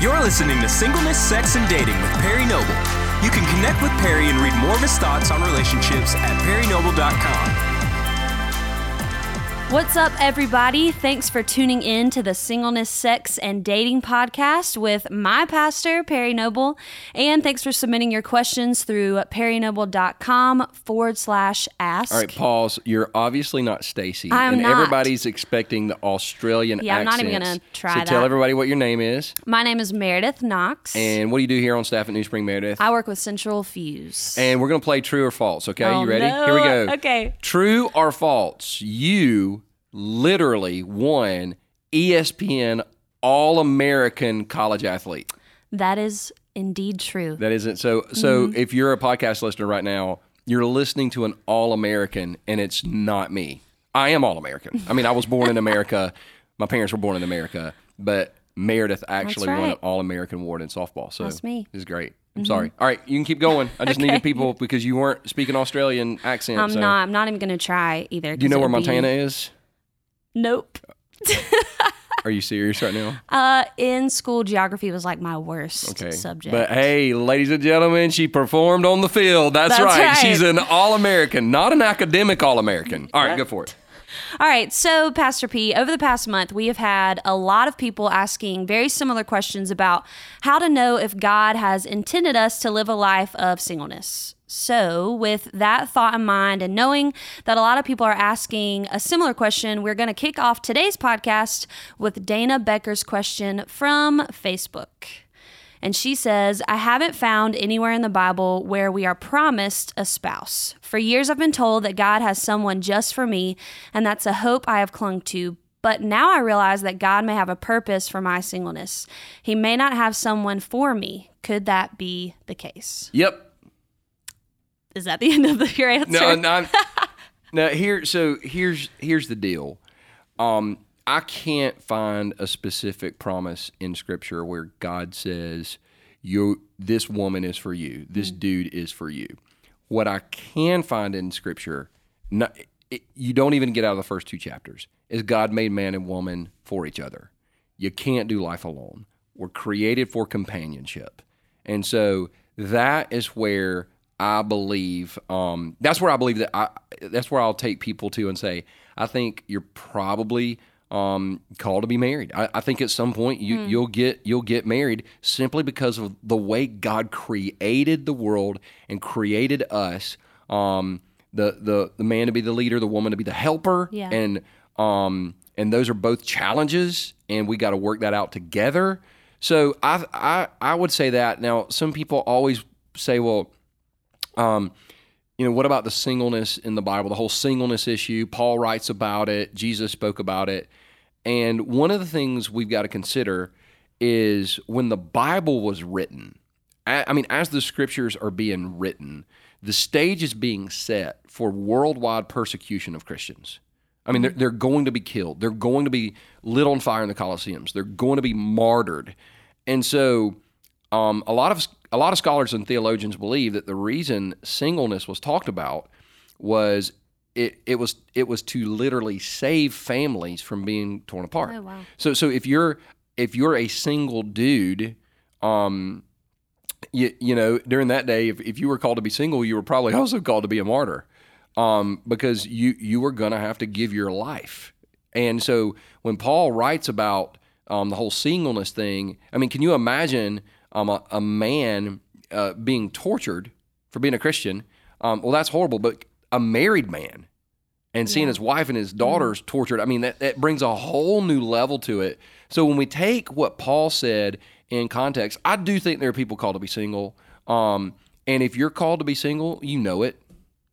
You're listening to Singleness, Sex, and Dating with Perry Noble. You can connect with Perry and read more of his thoughts on relationships at perrynoble.com. What's up, everybody? Thanks for tuning in to the Singleness, Sex, and Dating podcast with my pastor, Perry Noble. And thanks for submitting your questions through perrynoble.com forward slash ask. All right, pause. You're obviously not Stacy. I'm and not. everybody's expecting the Australian Yeah, I'm not even accents. gonna try So tell everybody what your name is. My name is Meredith Knox. And what do you do here on staff at New Spring, Meredith? I work with Central Fuse. and we're going to play true or false, okay? Oh, you ready? Here we go. Okay. True or false? You literally won E ESPN All American College Athlete. that is indeed true. That isn't so. So Mm-hmm. if you're a podcast listener right now, you're listening to an All American, and it's not me. I am All American. I mean, I was born in America. My parents were born in America, but Meredith actually won an. All American award in softball. So That's me. Mm-hmm. Is great. I'm sorry. All right, you can keep going. I just Okay. needed people because you weren't speaking Australian accent. I'm so. not. I'm not even going to try either. Do you know where would be- Montana is? Nope. Are you serious right now? Uh, in school, geography was like my worst Okay. subject. But hey, ladies and gentlemen, she performed on the field. That's, That's right. right. She's an All American, not an academic All American. All right, go for it. All right, so Pastor P, over the past month, we have had a lot of people asking very similar questions about how to know if God has intended us to live a life of singleness. So, with that thought in mind, and knowing that a lot of people are asking a similar question, we're going to kick off today's podcast with Dana Becker's question from Facebook. And she says, I haven't found anywhere in the Bible where we are promised a spouse. For years, I've been told that God has someone just for me, and that's a hope I have clung to. But now I realize that God may have a purpose for my singleness. He may not have someone for me. Could that be the case? Yep. Is that the end of the, your answer? No, no. now here, so here's here's the deal. Um, I can't find a specific promise in Scripture where God says, "You, this woman is for you. This dude is for you." What I can find in Scripture, not, it, you don't even get out of the first two chapters, is God made man and woman for each other. You can't do life alone. We're created for companionship. And so that is where I believe um, that's where I believe that I that's where I'll take people to and say, I think you're probably um, called to be married. I, I think at some point you you'll get you'll get married simply because of the way God created the world and created us. Um, the the the man to be the leader, the woman to be the helper, Yeah. and um, and those are both challenges, and we got to work that out together. So I, I I would say that. Now, some people always say, well, um, you know, what about the singleness in the Bible? The whole singleness issue. Paul writes about it. Jesus spoke about it. And one of the things we've got to consider is when the Bible was written. I mean, as the scriptures are being written, the stage is being set for worldwide persecution of Christians. I mean, they're, they're going to be killed. They're going to be lit on fire in the Colosseums. They're going to be martyred. And so, um, a lot of a lot of scholars and theologians believe that the reason singleness was talked about was it it was it was to literally save families from being torn apart. Oh, wow. So so if you're if you're a single dude, um, you, you know during that day, if, if you were called to be single, you were probably also called to be a martyr, um, because you you were going to have to give your life. And so when Paul writes about um, the whole singleness thing, I mean, can you imagine um, a, a man uh, being tortured for being a Christian? Um, well, that's horrible. But a married man and seeing his wife and his daughters tortured, I mean, that, that brings a whole new level to it. So when we take what Paul said in context, I do think there are people called to be single. Um, and if you're called to be single, you know it.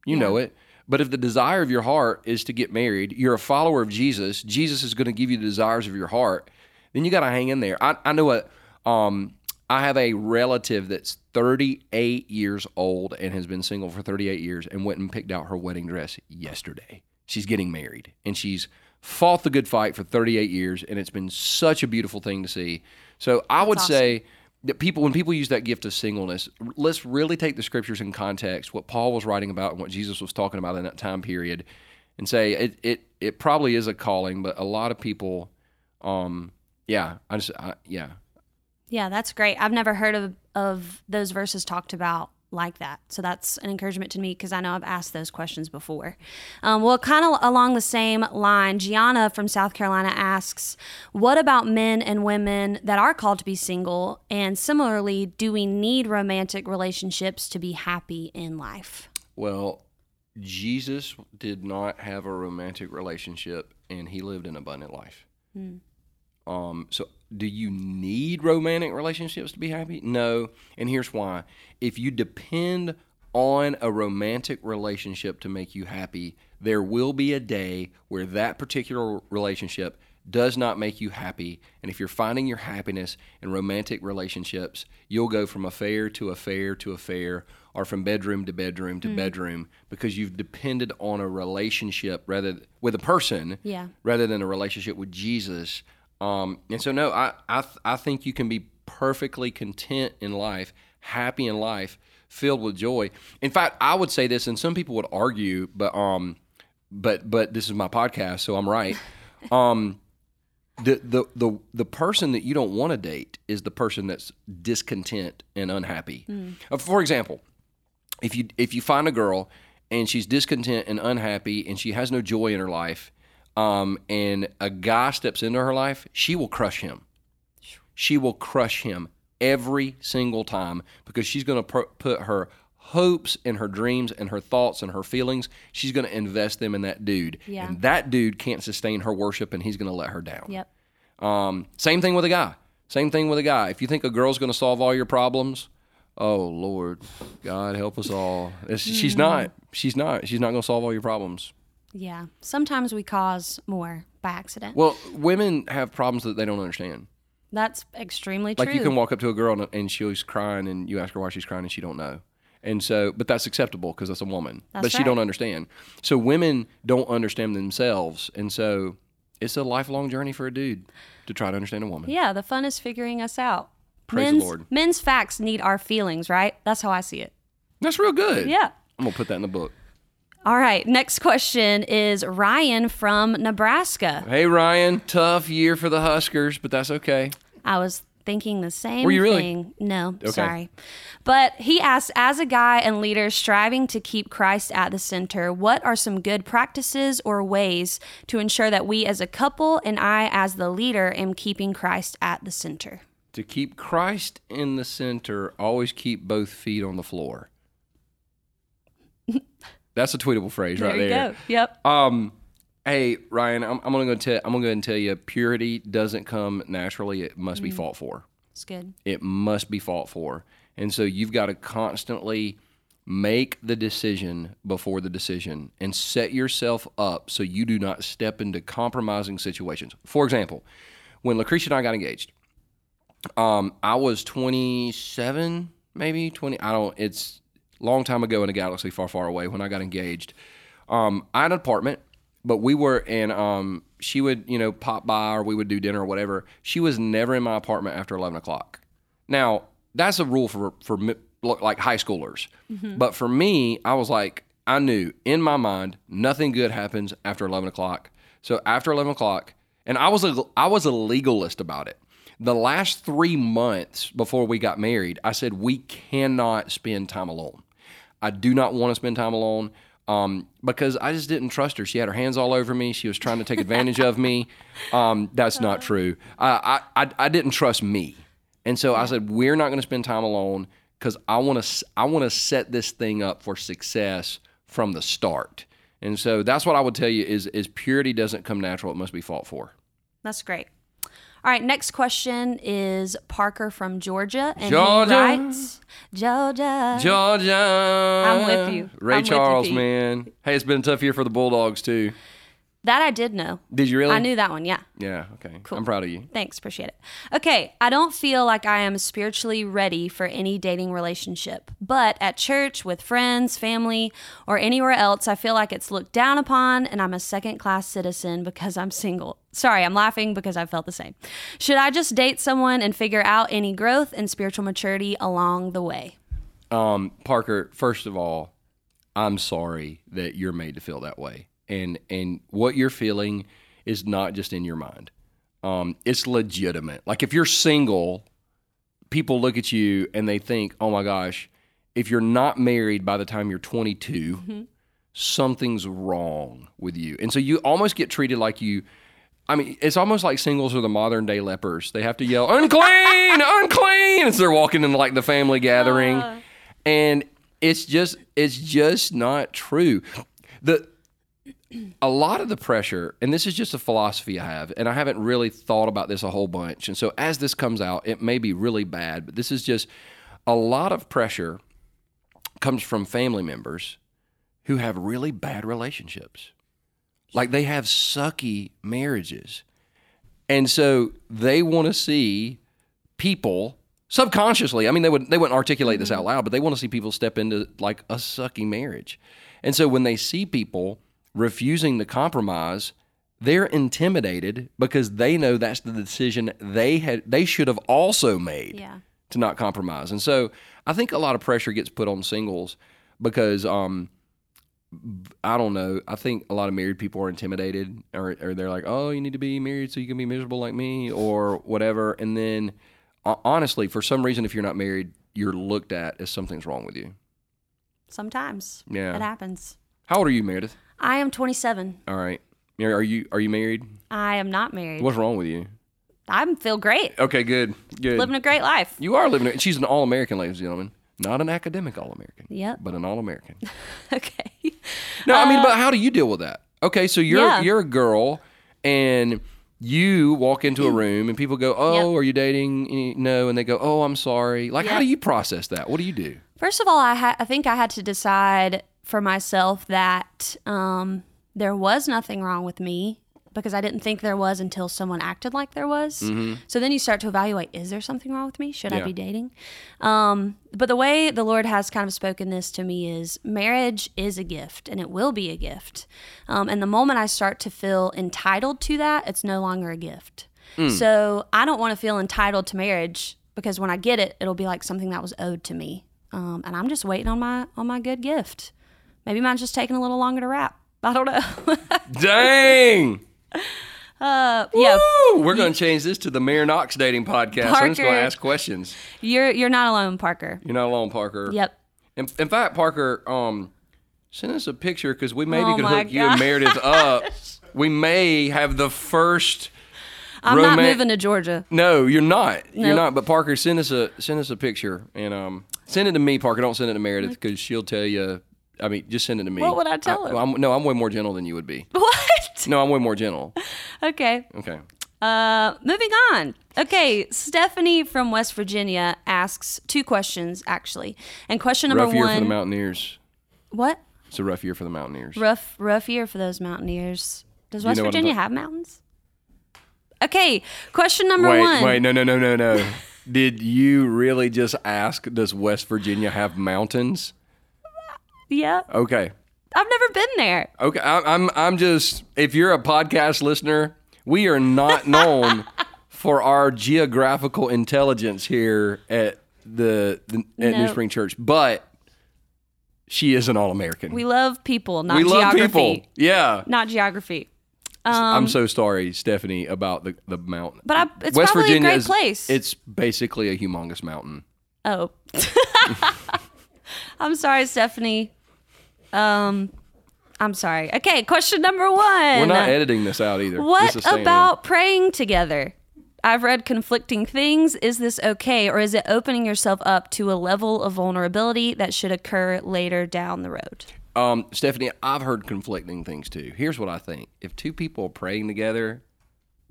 You know it. But if the desire of your heart is to get married, you're a follower of Jesus, Jesus is going to give you the desires of your heart, then you got to hang in there. I, I know what. Um, I have a relative that's 38 years old and has been single for 38 years and went and picked out her wedding dress yesterday. She's getting married and she's fought the good fight for 38 years and it's been such a beautiful thing to see. So I would awesome. say that people when people use that gift of singleness, let's really take the scriptures in context, what Paul was writing about and what Jesus was talking about in that time period and say it it it probably is a calling, but a lot of people um yeah, I just I, yeah. Yeah, that's great. I've never heard of of those verses talked about like that. So that's an encouragement to me because I know I've asked those questions before. Um, well, kind of along the same line, Gianna from South Carolina asks, What about men and women that are called to be single? And similarly, do we need romantic relationships to be happy in life? Well, Jesus did not have a romantic relationship and he lived an abundant life. Um, so, do you need romantic relationships to be happy? No. And here's why. If you depend on a romantic relationship to make you happy, there will be a day where that particular relationship does not make you happy. And if you're finding your happiness in romantic relationships, you'll go from affair to affair to affair or from bedroom to bedroom to hmm. bedroom because you've depended on a relationship rather with a person Yeah. rather than a relationship with Jesus. Um, and so, no, I, I, th- I think you can be perfectly content in life, happy in life, filled with joy. In fact, I would say this, and some people would argue, but um, but but this is my podcast, so I'm right. um, the the the the person that you don't want to date is the person that's discontent and unhappy. Uh, for example, if you if you find a girl and she's discontent and unhappy and she has no joy in her life, um, and a guy steps into her life, she will crush him. She will crush him every single time because she's going to pr- put her hopes and her dreams and her thoughts and her feelings. She's going to invest them in that dude, Yeah. and that dude can't sustain her worship, and he's going to let her down. Yep. Um, same thing with a guy. Same thing with a guy. If you think a girl's going to solve all your problems, oh Lord, God help us all. It's, She's Mm. not. She's not. She's not going to solve all your problems. Yeah. Sometimes we cause more by accident. Well, women have problems that they don't understand. That's extremely true. Like you can walk up to a girl and, and she's crying, and you ask her why she's crying, and she don't know. And so, but that's acceptable because that's a woman. That's but she right. don't understand. So women don't understand themselves, and so it's a lifelong journey for a dude to try to understand a woman. Yeah, the fun is figuring us out. Praise the men's, Lord. Men's facts need our feelings, right? That's how I see it. That's real good. Yeah. I'm gonna put that in the book. All right. Next question is Ryan from Nebraska. Hey Ryan, tough year for the Huskers, but that's okay. I was thinking the same Were you really? thing. No, Okay. sorry. But he asked, as a guy and leader striving to keep Christ at the center, what are some good practices or ways to ensure that we as a couple and I as the leader am keeping Christ at the center? To keep Christ in the center, always keep both feet on the floor. That's a tweetable phrase right you there. go. Yep. Um, hey Ryan, I'm, I'm gonna go tell I'm gonna go and tell you, purity doesn't come naturally. It must Mm. be fought for. It's good. It must be fought for, and so you've got to constantly make the decision before the decision and set yourself up so you do not step into compromising situations. For example, when Lucretia and I got engaged, um, I was 27, maybe 20. I don't. It's long time ago in a galaxy far, far away when I got engaged. Um, I had an apartment, but we were in. Um, she would, you know, pop by or we would do dinner or whatever. She was never in my apartment after 11 o'clock. Now that's a rule for for like high schoolers, but for me, I was like, I knew in my mind nothing good happens after 11 o'clock. So after 11 o'clock, and I was a I was a legalist about it. The last three months before we got married, I said we cannot spend time alone. I do not want to spend time alone um, because I just didn't trust her. She had her hands all over me. She was trying to take advantage of me. Um, that's not true. I, I, I, I didn't trust me, and so I said we're not going to spend time alone because I want to I want to set this thing up for success from the start. And so that's what I would tell you is is purity doesn't come natural. It must be fought for. That's great. All right, next question is Parker from Georgia. And Georgia. he writes, Georgia. Georgia. I'm with you. Ray I'm with you, Charles, man. Hey, it's been a tough year for the Bulldogs too. that I did know. Did you really? I knew that one, yeah. Yeah. Okay. Cool. I'm proud of you. Thanks, appreciate it. Okay, I don't feel like I am spiritually ready for any dating relationship, but at church, with friends, family, or anywhere else, I feel like it's looked down upon and I'm a second class citizen because I'm single. Sorry, I'm laughing because I felt the same. Should I just date someone and figure out any growth and spiritual maturity along the way? Um, Parker, first of all, I'm sorry that you're made to feel that way. And and what you're feeling is not just in your mind. Um, it's legitimate. Like if you're single, people look at you and they think, "Oh my gosh, if you're not married by the time you're 22, something's wrong with you." And so you almost get treated like you I mean, it's almost like singles are the modern day lepers. They have to yell "unclean, unclean" as they're walking in like the family gathering, uh. and it's just it's just not true. The a lot of the pressure, and this is just a philosophy I have, and I haven't really thought about this a whole bunch. And so as this comes out, it may be really bad, but this is just a lot of pressure comes from family members who have really bad relationships. Like they have sucky marriages. And so they want to see people subconsciously. I mean, they would they wouldn't articulate this out loud, but they want to see people step into like a sucky marriage. And so when they see people refusing to compromise, they're intimidated because they know that's the decision they had they should have also made Yeah. to not compromise. And so I think a lot of pressure gets put on singles because um I don't know. I think a lot of married people are intimidated or, or they're like, "Oh, you need to be married so you can be miserable like me or whatever." And then honestly, for some reason if you're not married, you're looked at as something's wrong with you. Sometimes. Yeah. It happens. How old are you, Meredith? I am 27. All right. Are you are you married? I am not married. What's wrong with you? I feel great. Okay, good. Good. Living a great life. you are living it. She's an all-American, ladies and gentlemen. Not an academic all-American. Yep. But an all-American. Okay. No, I mean, but how do you deal with that? Okay, so you're Yeah. you're a girl and you walk into a room and people go, "Oh, Yep. are you dating?" No, and they go, "Oh, I'm sorry." Like, how do you process that? What do you do? First of all, I ha- I think I had to decide for myself that um, there was nothing wrong with me because I didn't think there was until someone acted like there was. So then you start to evaluate: Is there something wrong with me? Should I Mm-hmm. Be dating? Um, but the way the Lord has kind of spoken this to me is: marriage is a gift, and it will be a gift. Um, and the moment I start to feel entitled to that, it's no longer a gift. Mm. So I don't want to feel entitled to marriage because when I get it, it'll be like something that was owed to me. Um, and I'm just waiting on my on my good gift. Maybe mine's just taking a little longer to wrap. I don't know. Dang! yeah, Woo! We're going to change this to the Mayor Knox dating podcast. I'm just going to ask questions. you're you're not alone, Parker. You're not alone, Parker. Yep. In, in fact, Parker, um, send us a picture because we maybe Oh could hook you and Meredith up. We may have the first. I'm not roman- moving to Georgia. No, you're not. You're not. But Parker, send us a send us a picture and um send it to me, Parker. Don't send it to Meredith because she'll tell you. I mean, just send it to me. What would I tell her? I'm, no, I'm way more gentle than you would be. What? No, I'm way more gentle. Okay. Okay. Uh, moving on. Okay, Stephanie from West Virginia asks two questions actually, and question number one. rough year one. for the Mountaineers. what? It's a rough year for the Mountaineers. Rough, rough year for those mountaineers. Does You West know what I'm Virginia have mountains? Okay, question number wait, one. wait, no, no, no, no, no. Did you really just ask? Does West Virginia have mountains? Yeah, Okay. I've never been there. Okay, I, I'm I'm just if you're a podcast listener, we are not known for our geographical intelligence here at the, the at New Spring Church, but she is an all-American. We love people, not We love geography. people. Yeah. Not geography. I'm um, so sorry, Stephanie, about the the mountain. But I, it's probably a great is- place. It's basically a humongous mountain. oh, I'm sorry, Stephanie. Um, I'm sorry. Okay, question number one. We're not editing this out either. What staying in. about praying together? I've read conflicting things. Is this okay, or is it opening yourself up to a level of vulnerability that should occur later down the road? Um, Stephanie, I've heard conflicting things too. Here's what I think: if two people are praying together,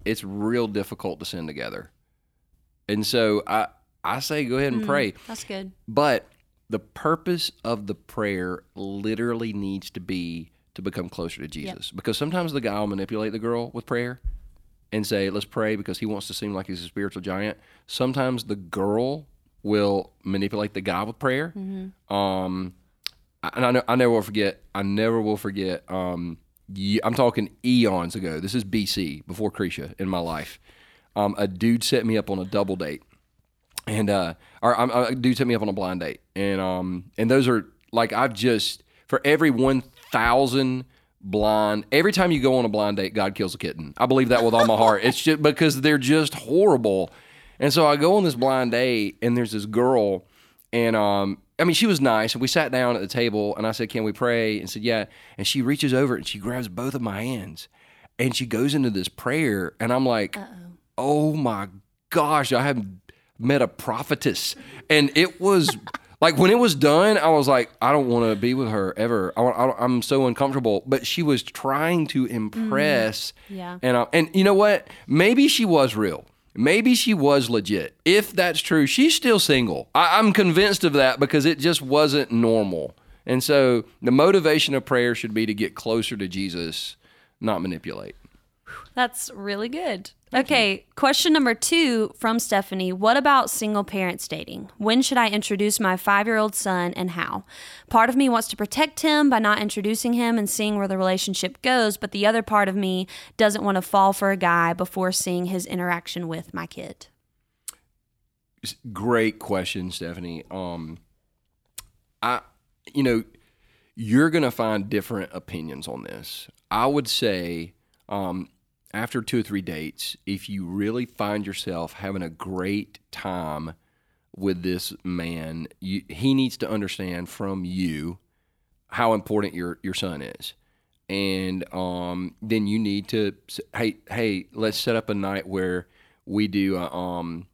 it's real difficult to sin together, and so I I say go ahead and Hmm. pray. That's good. But the purpose of the prayer literally needs to be to become closer to Jesus, because sometimes the guy will manipulate the girl with prayer and say, "Let's pray," because he wants to seem like he's a spiritual giant. Sometimes the girl will manipulate the guy with prayer. Um, I- and I, know, I never will forget. I never will forget. Um, I'm talking eons ago. This is BC, before Cretia, in my life. Um, a dude set me up on a double date, and uh, or um, a dude set me up on a blind date, and um, and those are like I've just for every one thousand blind. Every time you go on a blind date, God kills a kitten. I believe that with all my heart. It's just because they're just horrible. And so I go on this blind date, and there's this girl, and um, I mean, she was nice. And we sat down at the table, and I said, "Can we pray?" And said, "Yeah." And she reaches over and she grabs both of my hands, and she goes into this prayer, and I'm like, "Oh my gosh, I have met a prophetess," and it was. Like when it was done, I was like, I don't want to be with her ever. I, I'm so uncomfortable. But she was trying to mm-hmm. impress, Yeah. and I, and you know what? Maybe she was real. Maybe she was legit. If that's true, she's still single. I, I'm convinced of that because it just wasn't normal. And so the motivation of prayer should be to get closer to Jesus, not manipulate. That's really good. Okay, question number two from Stephanie. What about single parents dating? When should I introduce my five year old son and how? Part of me wants to protect him by not introducing him and seeing where the relationship goes, but the other part of me doesn't want to fall for a guy before seeing his interaction with my kid. Great question, Stephanie. Um, I, you know, you're going to find different opinions on this. I would say, um, after two or three dates, if you really find yourself having a great time with this man, you, he needs to understand from you how important your your son is, and um, then you need to hey hey let's set up a night where we do a, um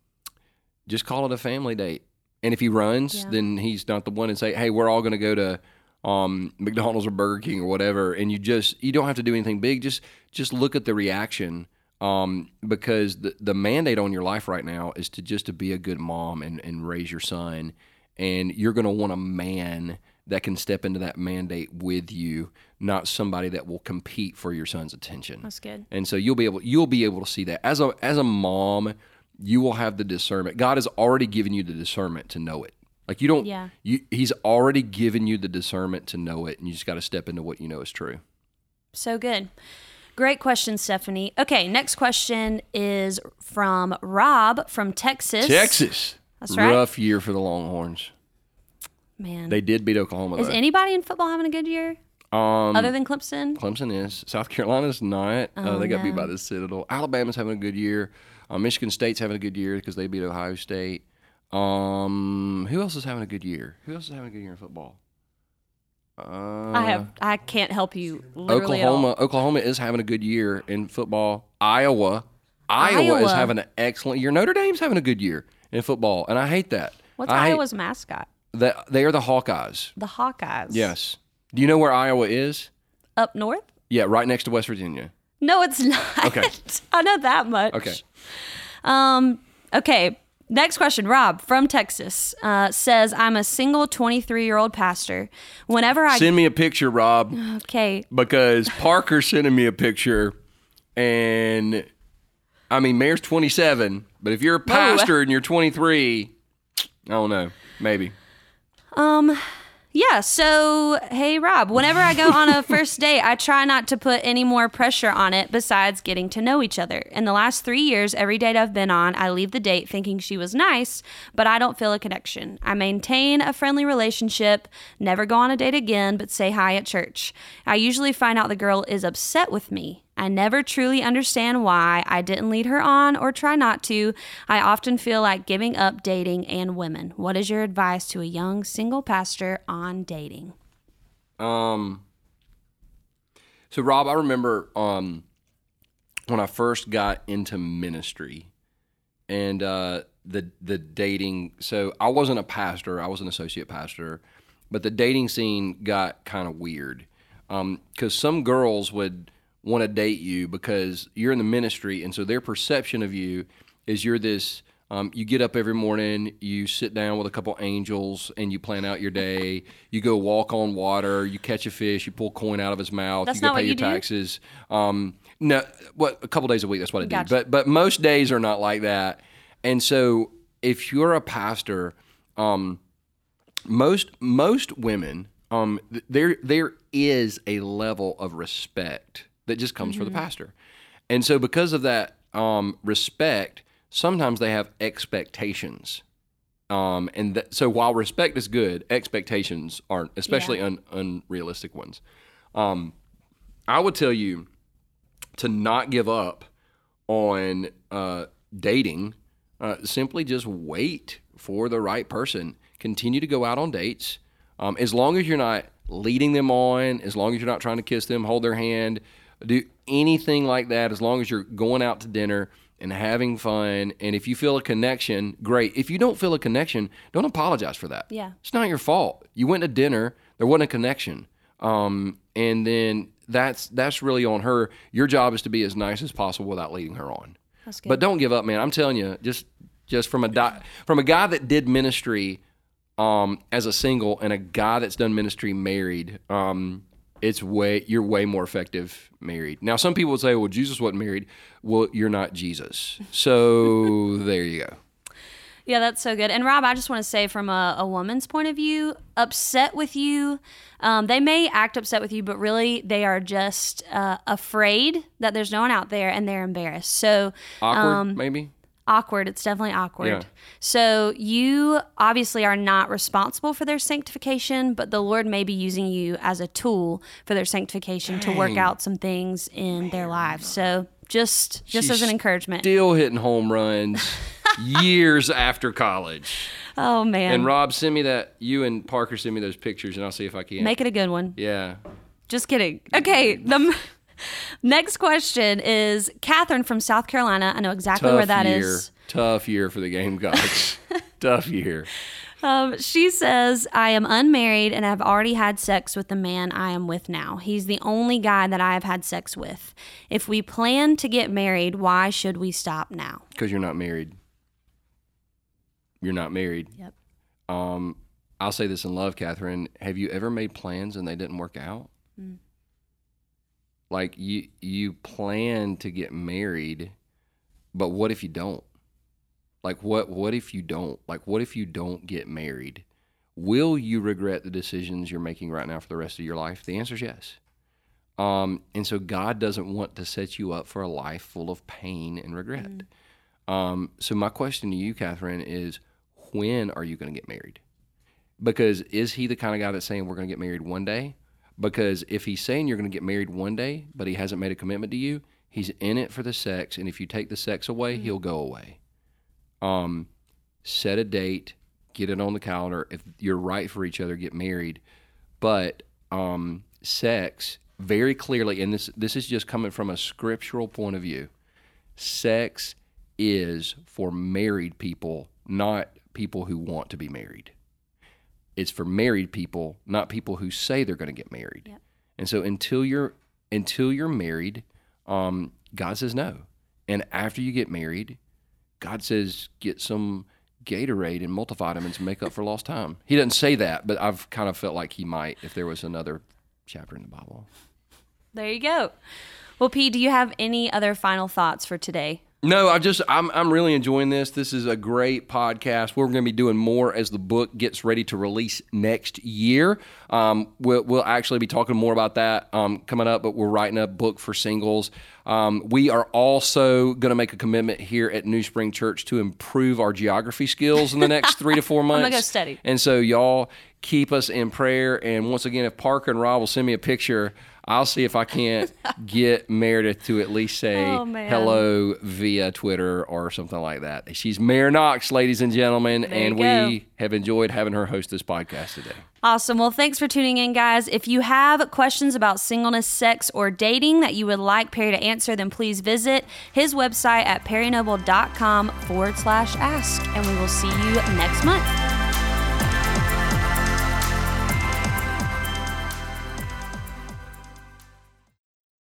just call it a family date. And if he runs, Yeah. then he's not the one and say, "Hey, we're all going to go to um, McDonald's or Burger King or whatever." And you just you don't have to do anything big. Just just look at the reaction um, because the the mandate on your life right now is to just to be a good mom and and raise your son. And you're going to want a man that can step into that mandate with you, not somebody that will compete for your son's attention That's good. and so you'll be able you'll be able to see that as a as a mom you will have the discernment god has already given you the discernment to know it like you don't Yeah. you he's already given you the discernment to know it and you just got to step into what you know is true So good. Great question, Stephanie. Okay, next question is from Rob from Texas. texas That's right. rough year for the longhorns Man. they did beat oklahoma is though. anybody in football having a good year um other than Clemson? Clemson is. South Carolina's not. uh, Oh, they got beat by the Citadel. Alabama's having a good year. Uh, Michigan State's having a good year because they beat Ohio State. Um, who else is having a good year? Who else is having a good year in football? Uh, I have. I can't help you. Literally at all. Oklahoma. Oklahoma is having a good year in football. Iowa. Iowa, is having an excellent year. Notre Dame's having a good year in football, and I hate that. What's I Iowa's mascot? that they are the Hawkeyes. The Hawkeyes. Yes. Do you know where Iowa is? Up north? Yeah, right next to West Virginia. No, it's not. Okay. I know that much. Okay. Um. Okay. Next question, Rob from Texas uh, says, "I'm a single 23 year old pastor. Whenever I Send me a picture, Rob. okay, because Parker's sending me a picture, and I mean, Mayor's 27, but if you're a pastor and you're 23, I don't know, maybe. Um, yeah. So, hey, Rob, whenever I go on a first date, I try not to put any more pressure on it besides getting to know each other. In the last three years, every date I've been on, I leave the date thinking she was nice, but I don't feel a connection. I maintain a friendly relationship, never go on a date again, but say hi at church. I usually find out the girl is upset with me. I never truly understand why I didn't lead her on or try not to. I often feel like giving up dating and women. What is your advice to a young single pastor on dating? Um, so Rob, I remember um, when I first got into ministry and uh, the the dating. So I wasn't a pastor; I was an associate pastor, but the dating scene got kind of weird because some girls would want to date you because you're in the ministry, and so their perception of you is you're this. Um, you get up every morning, you sit down with a couple angels, and you plan out your day. You go walk on water, you catch a fish, you pull coin out of his mouth, That's you go not pay what your you do? taxes. Um, no, what a couple days a week. That's what I do. But but most days are not like that. And so if you're a pastor, um, most most women, um, there there is a level of respect that just comes for the pastor, and so because of that um, respect, sometimes they have expectations. Um, and that, so while respect is good, expectations aren't, especially un, unrealistic ones. Um, I would tell you to not give up on uh, dating Uh, simply just wait for the right person. Continue to go out on dates. Um, as long as you're not leading them on, as long as you're not trying to kiss them, hold their hand, do anything like that, as long as you're going out to dinner and having fun. And if you feel a connection, great. If you don't feel a connection, don't apologize for that. Yeah. It's not your fault. You went to dinner, there wasn't a connection. Um, and then that's that's really on her. Your job is to be as nice as possible without leading her on. That's good. But don't give up, man. I'm telling you, just just from a di- from a guy that did ministry um, as a single and a guy that's done ministry married, um, it's way you're way more effective married. Now, some people would say, "Well, Jesus wasn't married." Well, you're not Jesus, so there you go. Yeah, that's so good. And Rob, I just want to say from a, a woman's point of view, upset with you. Um, they may act upset with you, but really they are just uh, afraid that there's no one out there and they're embarrassed. So Awkward, maybe. Awkward. It's definitely awkward. Yeah. So you obviously are not responsible for their sanctification, but the Lord may be using you as a tool for their sanctification to work out some things in their lives. So just just as an encouragement. Still hitting home runs years after college. oh man. And Rob, send me that. You and Parker send me those pictures, and I'll see if I can. Make it a good one. yeah. Just kidding. Okay, the next question is Catherine from South Carolina. I know exactly Tough where that is. year. Tough year for the Gamecocks. Tough year. Um, she says, I am unmarried and I've already had sex with the man I am with now. He's the only guy that I have had sex with. If we plan to get married, why should we stop now? Because you're not married. You're not married. Yep. Um, I'll say this in love, Catherine. Have you ever made plans and they didn't work out? Mm. Like you, you plan to get married, but what if you don't? Like what? What if you don't? Like what if you don't get married? Will you regret the decisions you're making right now for the rest of your life? The answer is yes. Um, and so God doesn't want to set you up for a life full of pain and regret. Um, so my question to you, Catherine, is when are you going to get married? Because is he the kind of guy that's saying we're going to get married one day? Because if he's saying you're going to get married one day, but he hasn't made a commitment to you, he's in it for the sex, and if you take the sex away, he'll go away. Um, set a date, get it on the calendar. If you're right for each other, get married. But um, sex, very clearly, and this this is just coming from a scriptural point of view. Sex is for married people, not people who want to be married. It's for married people, not people who say they're going to get married. Yep. And so until you're until you're married, um, God says no. And after you get married, God says get some Gatorade and multivitamins and make up for lost time. He doesn't say that, but I've kind of felt like he might if there was another chapter in the Bible. There you go. Well, P, do you have any other final thoughts for today? No, I just I'm I'm really enjoying this. This is a great podcast. We're going to be doing more as the book gets ready to release next year. Um, we'll we'll actually be talking more about that um, coming up. But we're writing a book for singles. Um, we are also going to make a commitment here at New Spring Church to improve our geography skills in the next three to four months. gonna go study. And so y'all keep us in prayer. And once again, if Parker and Rob will send me a picture. I'll see if I can't get Meredith to at least say Oh, hello via Twitter or something like that. She's Mayor Knox, ladies and gentlemen, and we go. have enjoyed having her host this podcast today. Awesome. Well, thanks for tuning in, guys. If you have questions about singleness, sex, or dating that you would like Perry to answer, then please visit his website at perrynoble.com forward slash ask. And we will see you next month.